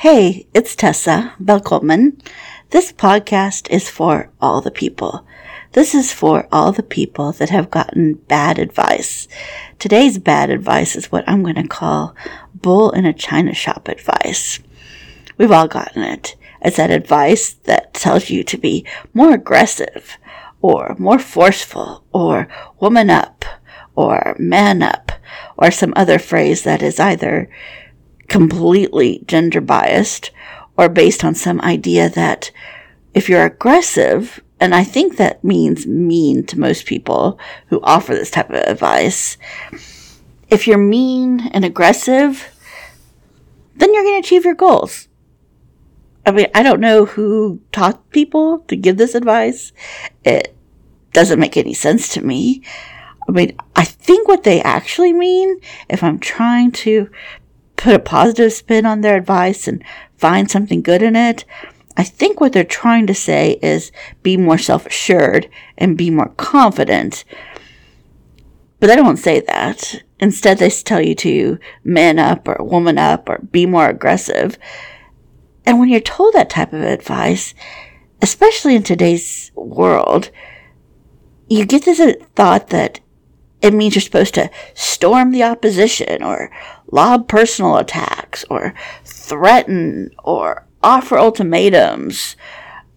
Hey, it's Tessa Bell Coleman. This podcast is for all the people. This is for all the people that have gotten bad advice. Today's bad advice is what I'm going to call bull in a china shop advice. We've all gotten it. It's that advice that tells you to be more aggressive or more forceful or woman up or man up or some other phrase that is either completely gender biased or based on some idea that if you're aggressive, and I think that means mean to most people who offer this type of advice, if you're mean and aggressive, then you're going to achieve your goals. I mean, I don't know who taught people to give this advice. It doesn't make any sense to me. I mean, I think what they actually mean, if I'm trying to put a positive spin on their advice and find something good in it. I think what they're trying to say is be more self assured and be more confident. But they don't say that. Instead, they tell you to man up or woman up or be more aggressive. And when you're told that type of advice, especially in today's world, you get this thought that it means you're supposed to storm the opposition or lob personal attacks or threaten or offer ultimatums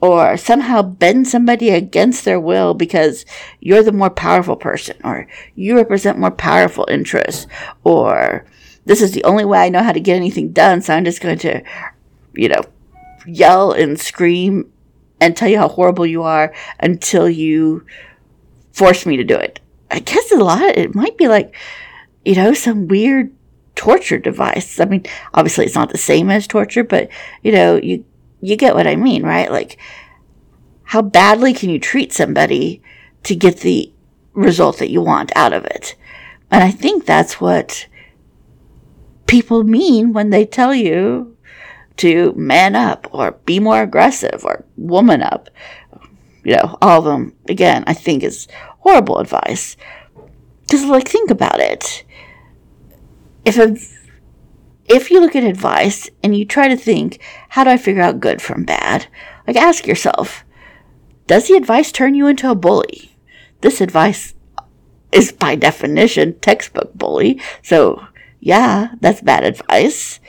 or somehow bend somebody against their will because you're the more powerful person or you represent more powerful interests or this is the only way I know how to get anything done. So I'm just going to, you know, yell and scream and tell you how horrible you are until you force me to do it. I guess a lot, it might be like, you know, some weird torture device. I mean, obviously it's not the same as torture, but you know, you you get what I mean, right? Like how badly can you treat somebody to get the result that you want out of it? And I think that's what people mean when they tell you to man up or be more aggressive or woman up. You know, all of them, again, I think is horrible advice. Because, like, think about it if a, if you look at advice and you try to think, how do I figure out good from bad? Like ask yourself, does the advice turn you into a bully? This advice is by definition textbook bully. So yeah, that's bad advice.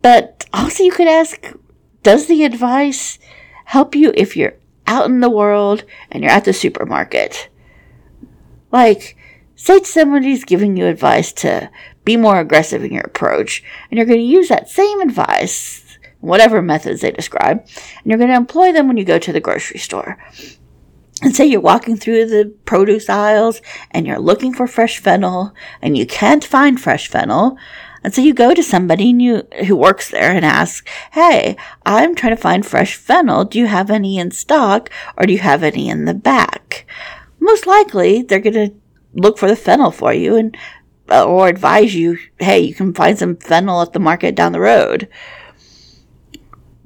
But also you could ask, does the advice help you if you're out in the world and you're at the supermarket? Like, say somebody's giving you advice to be more aggressive in your approach, and you're going to use that same advice, whatever methods they describe, and you're going to employ them when you go to the grocery store. And say you're walking through the produce aisles and you're looking for fresh fennel and you can't find fresh fennel. And so you go to somebody you, who works there and ask, Hey, I'm trying to find fresh fennel. Do you have any in stock or do you have any in the back? Most likely they're going to look for the fennel for you and or advise you, hey, you can find some fennel at the market down the road.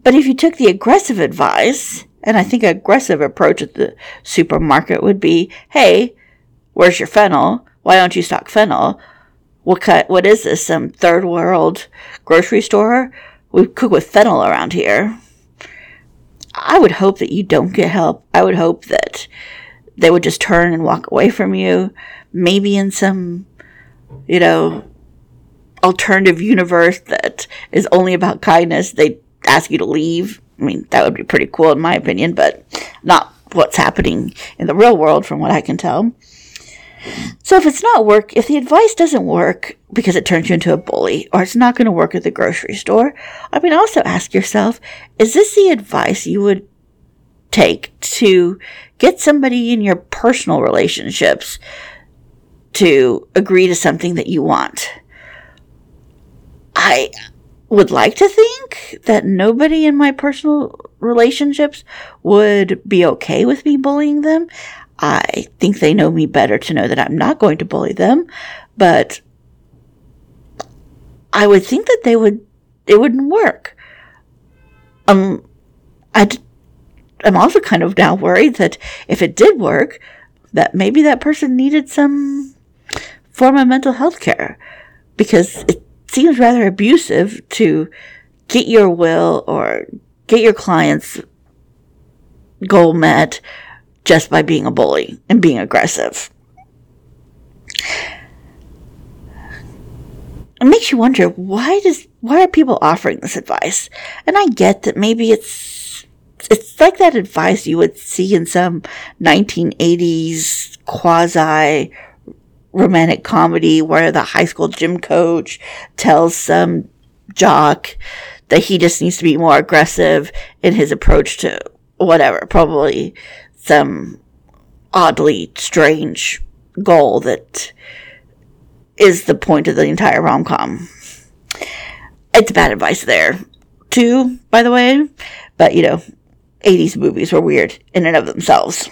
But if you took the aggressive advice, and I think aggressive approach at the supermarket would be, hey, where's your fennel? Why don't you stock fennel? What cut, what is this? Some third world grocery store? We cook with fennel around here. I would hope that you don't get help. I would hope that they would just turn and walk away from you. Maybe in some you know, alternative universe that is only about kindness, they ask you to leave. I mean, that would be pretty cool in my opinion, but not what's happening in the real world from what I can tell. So if it's not work, if the advice doesn't work because it turns you into a bully or it's not going to work at the grocery store, I mean, also ask yourself, is this the advice you would take to get somebody in your personal relationships to agree to something that you want. I would like to think that nobody in my personal relationships would be okay with me bullying them. I think they know me better to know that I'm not going to bully them, but I would think that they would, it wouldn't work. Um, I, I'm also kind of now worried that if it did work, that maybe that person needed some form of mental health care because it seems rather abusive to get your will or get your client's goal met just by being a bully and being aggressive. It makes you wonder why does why are people offering this advice? And I get that maybe it's it's like that advice you would see in some 1980s quasi romantic comedy where the high school gym coach tells some jock that he just needs to be more aggressive in his approach to whatever, probably some oddly strange goal that is the point of the entire rom com. It's bad advice there, too, by the way. But, you know, 80s movies were weird in and of themselves.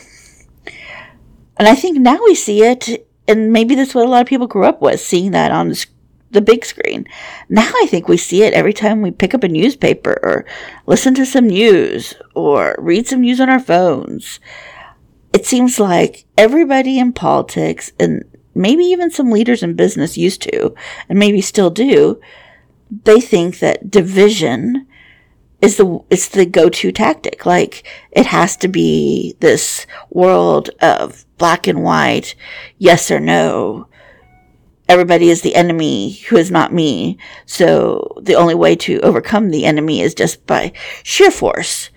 And I think now we see it, and maybe that's what a lot of people grew up with, seeing that on the, the big screen. Now I think we see it every time we pick up a newspaper or listen to some news or read some news on our phones. It seems like everybody in politics and maybe even some leaders in business used to, and maybe still do, they think that division is the it's the go-to tactic. Like it has to be this world of black and white, yes or no. Everybody is the enemy who is not me. So the only way to overcome the enemy is just by sheer force.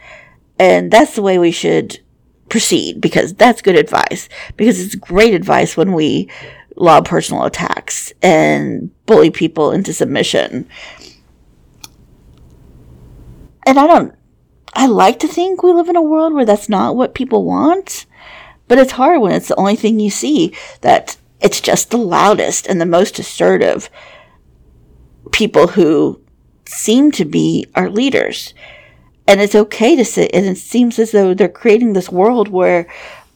And that's the way we should proceed because that's good advice. Because it's great advice when we lob personal attacks and bully people into submission. And I don't, I like to think we live in a world where that's not what people want, but it's hard when it's the only thing you see that it's just the loudest and the most assertive people who seem to be our leaders. And it's okay to say, and it seems as though they're creating this world where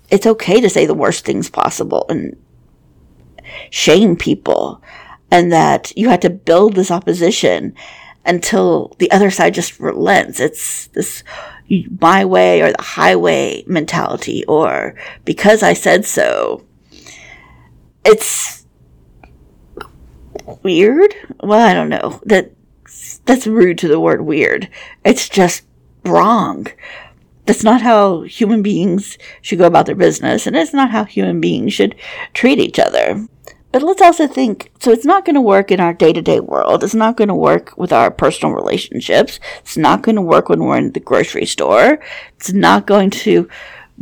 it's okay to say the worst things possible and shame people. And that you had to build this opposition until the other side just relents. It's this my way or the highway mentality, or because I said so. It's weird. Well, I don't know. That that's rude to the word weird. It's just wrong. That's not how human beings should go about their business, and it's not how human beings should treat each other. But let's also think so it's not going to work in our day to day world. It's not going to work with our personal relationships. It's not going to work when we're in the grocery store. It's not going to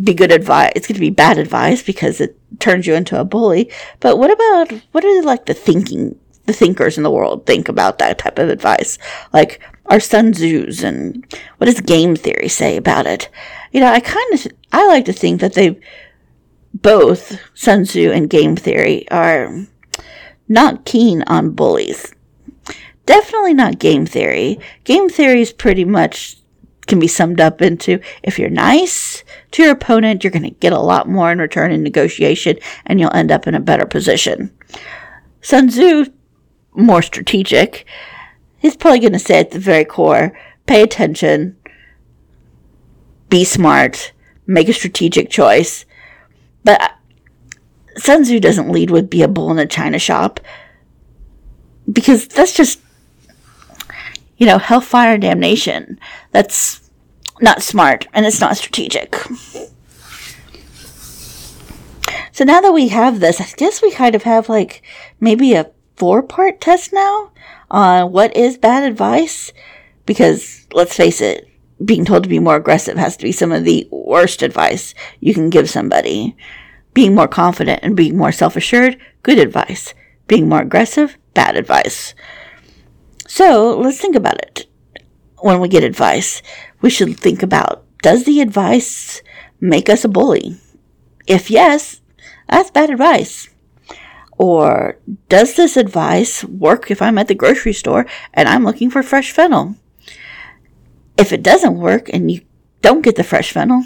be good advice. It's going to be bad advice because it turns you into a bully. But what about, what are like the thinking, the thinkers in the world think about that type of advice? Like, our Sun Tzu's and what does game theory say about it? You know, I kind of, I like to think that they both Sun Tzu and game theory are not keen on bullies. Definitely not game theory. Game theory is pretty much can be summed up into if you're nice to your opponent, you're going to get a lot more in return in negotiation and you'll end up in a better position. Sun Tzu, more strategic, he's probably going to say at the very core pay attention, be smart, make a strategic choice. But Sun Tzu doesn't lead with be a bull in a china shop because that's just, you know, hellfire and damnation. That's not smart and it's not strategic. So now that we have this, I guess we kind of have like maybe a four part test now on what is bad advice. Because let's face it, being told to be more aggressive has to be some of the worst advice you can give somebody. Being more confident and being more self assured, good advice. Being more aggressive, bad advice. So let's think about it. When we get advice, we should think about does the advice make us a bully? If yes, that's bad advice. Or does this advice work if I'm at the grocery store and I'm looking for fresh fennel? If it doesn't work and you don't get the fresh fennel,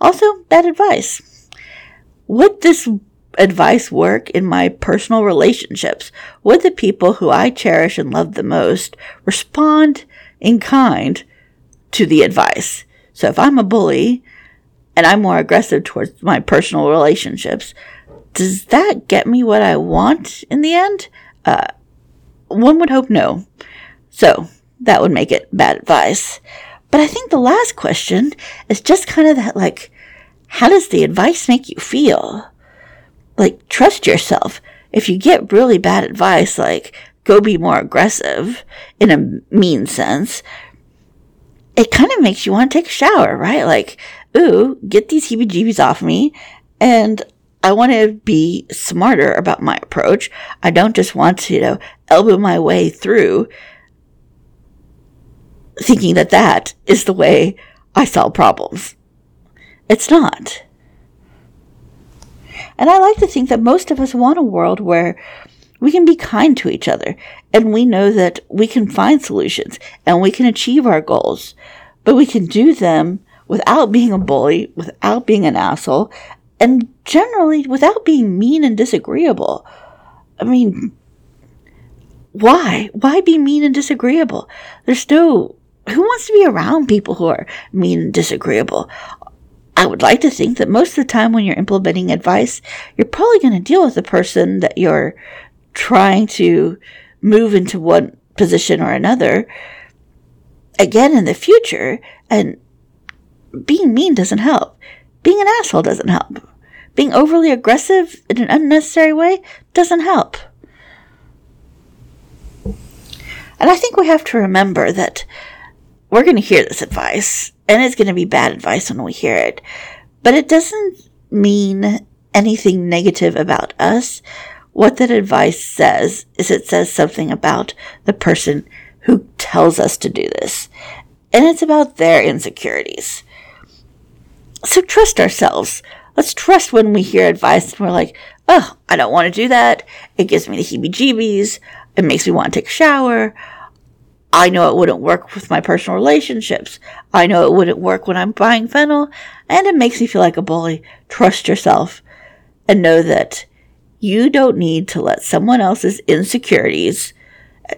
also bad advice. Would this advice work in my personal relationships? Would the people who I cherish and love the most respond in kind to the advice? So if I'm a bully and I'm more aggressive towards my personal relationships, does that get me what I want in the end? Uh, one would hope no. So, that would make it bad advice. But I think the last question is just kind of that like, how does the advice make you feel? Like, trust yourself. If you get really bad advice, like, go be more aggressive in a mean sense, it kind of makes you want to take a shower, right? Like, ooh, get these heebie jeebies off me. And I want to be smarter about my approach. I don't just want to, you know, elbow my way through thinking that that is the way I solve problems. It's not. And I like to think that most of us want a world where we can be kind to each other and we know that we can find solutions and we can achieve our goals, but we can do them without being a bully, without being an asshole, and generally without being mean and disagreeable. I mean, why? Why be mean and disagreeable? There's no. Who wants to be around people who are mean and disagreeable? I would like to think that most of the time when you're implementing advice, you're probably going to deal with the person that you're trying to move into one position or another again in the future. And being mean doesn't help. Being an asshole doesn't help. Being overly aggressive in an unnecessary way doesn't help. And I think we have to remember that we're going to hear this advice, and it's going to be bad advice when we hear it, but it doesn't mean anything negative about us. What that advice says is it says something about the person who tells us to do this, and it's about their insecurities. So trust ourselves. Let's trust when we hear advice and we're like, oh, I don't want to do that. It gives me the heebie jeebies. It makes me want to take a shower. I know it wouldn't work with my personal relationships. I know it wouldn't work when I'm buying fennel, and it makes me feel like a bully. Trust yourself and know that you don't need to let someone else's insecurities uh,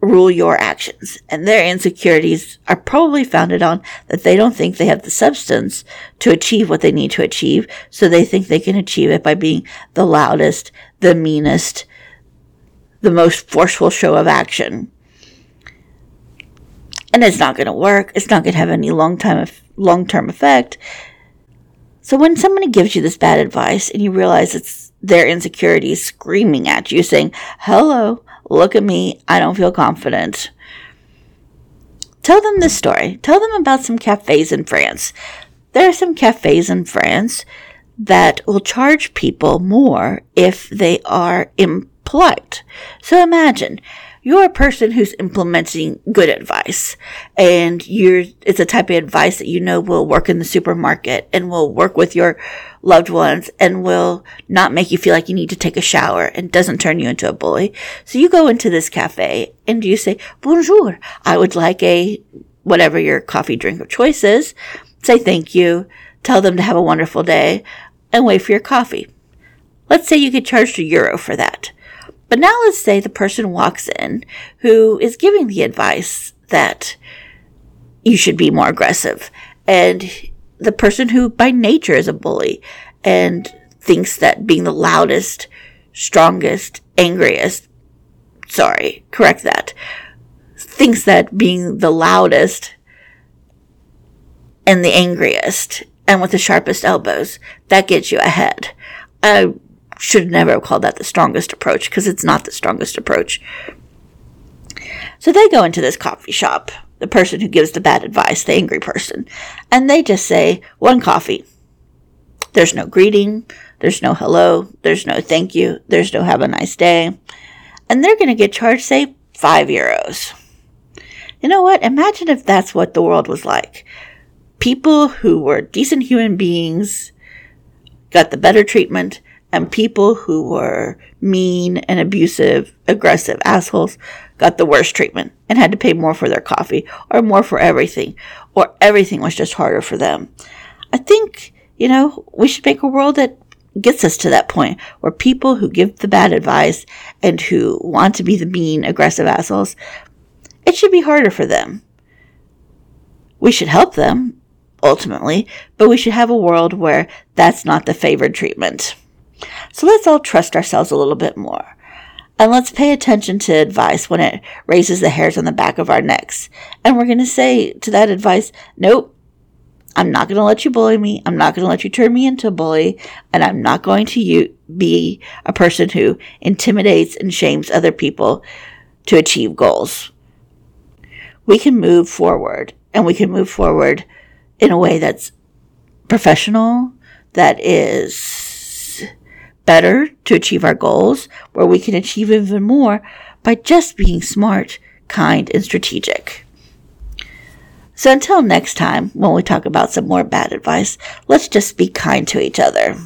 rule your actions. And their insecurities are probably founded on that they don't think they have the substance to achieve what they need to achieve. So they think they can achieve it by being the loudest, the meanest, the most forceful show of action. And it's not going to work. It's not going to have any long time, long term effect. So when somebody gives you this bad advice and you realize it's their insecurities screaming at you saying, hello, look at me. I don't feel confident. Tell them this story. Tell them about some cafes in France. There are some cafes in France that will charge people more if they are impolite. So imagine you're a person who's implementing good advice and you're it's a type of advice that you know will work in the supermarket and will work with your loved ones and will not make you feel like you need to take a shower and doesn't turn you into a bully. So you go into this cafe and you say, Bonjour, I would like a whatever your coffee drink of choice is. Say thank you, tell them to have a wonderful day, and wait for your coffee. Let's say you get charged a euro for that. But now let's say the person walks in who is giving the advice that you should be more aggressive. And the person who by nature is a bully and thinks that being the loudest, strongest, angriest, sorry, correct that, thinks that being the loudest and the angriest and with the sharpest elbows, that gets you ahead. I should never have called that the strongest approach because it's not the strongest approach. So they go into this coffee shop, the person who gives the bad advice, the angry person, and they just say, one coffee. There's no greeting, there's no hello, there's no thank you, there's no have a nice day. And they're going to get charged, say, five euros. You know what? Imagine if that's what the world was like. People who were decent human beings got the better treatment, and people who were mean and abusive, aggressive assholes got the worst treatment and had to pay more for their coffee or more for everything, or everything was just harder for them. I think, you know, we should make a world that gets us to that point where people who give the bad advice and who want to be the mean, aggressive assholes, it should be harder for them. We should help them, ultimately, but we should have a world where that's not the favored treatment. So let's all trust ourselves a little bit more. And let's pay attention to advice when it raises the hairs on the back of our necks. And we're going to say to that advice, nope, I'm not going to let you bully me. I'm not going to let you turn me into a bully. And I'm not going to you be a person who intimidates and shames other people to achieve goals. We can move forward and we can move forward in a way that's professional, that is better to achieve our goals, where we can achieve even more by just being smart, kind, and strategic. So until next time, when we talk about some more bad advice, let's just be kind to each other.